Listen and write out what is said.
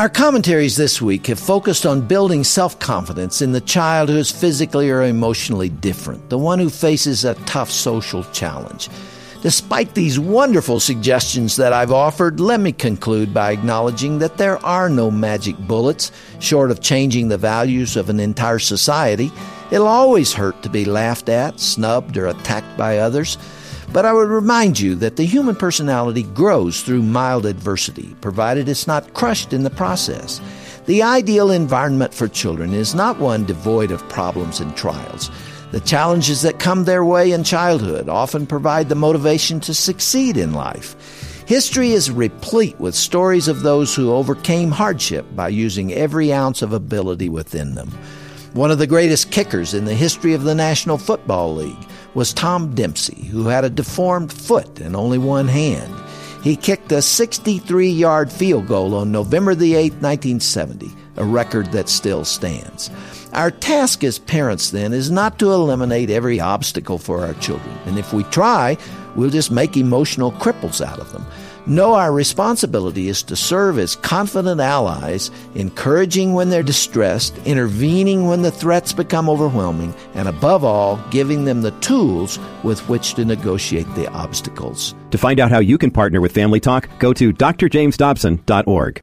Our commentaries this week have focused on building self confidence in the child who is physically or emotionally different, the one who faces a tough social challenge. Despite these wonderful suggestions that I've offered, let me conclude by acknowledging that there are no magic bullets short of changing the values of an entire society. It'll always hurt to be laughed at, snubbed, or attacked by others. But I would remind you that the human personality grows through mild adversity, provided it's not crushed in the process. The ideal environment for children is not one devoid of problems and trials. The challenges that come their way in childhood often provide the motivation to succeed in life. History is replete with stories of those who overcame hardship by using every ounce of ability within them. One of the greatest kickers in the history of the National Football League was Tom Dempsey, who had a deformed foot and only one hand. He kicked a 63 yard field goal on November the 8th, 1970, a record that still stands. Our task as parents, then, is not to eliminate every obstacle for our children. And if we try, we'll just make emotional cripples out of them. No, our responsibility is to serve as confident allies, encouraging when they're distressed, intervening when the threats become overwhelming, and above all, giving them the tools with which to negotiate the obstacles. To find out how you can partner with Family Talk, go to drjamesdobson.org.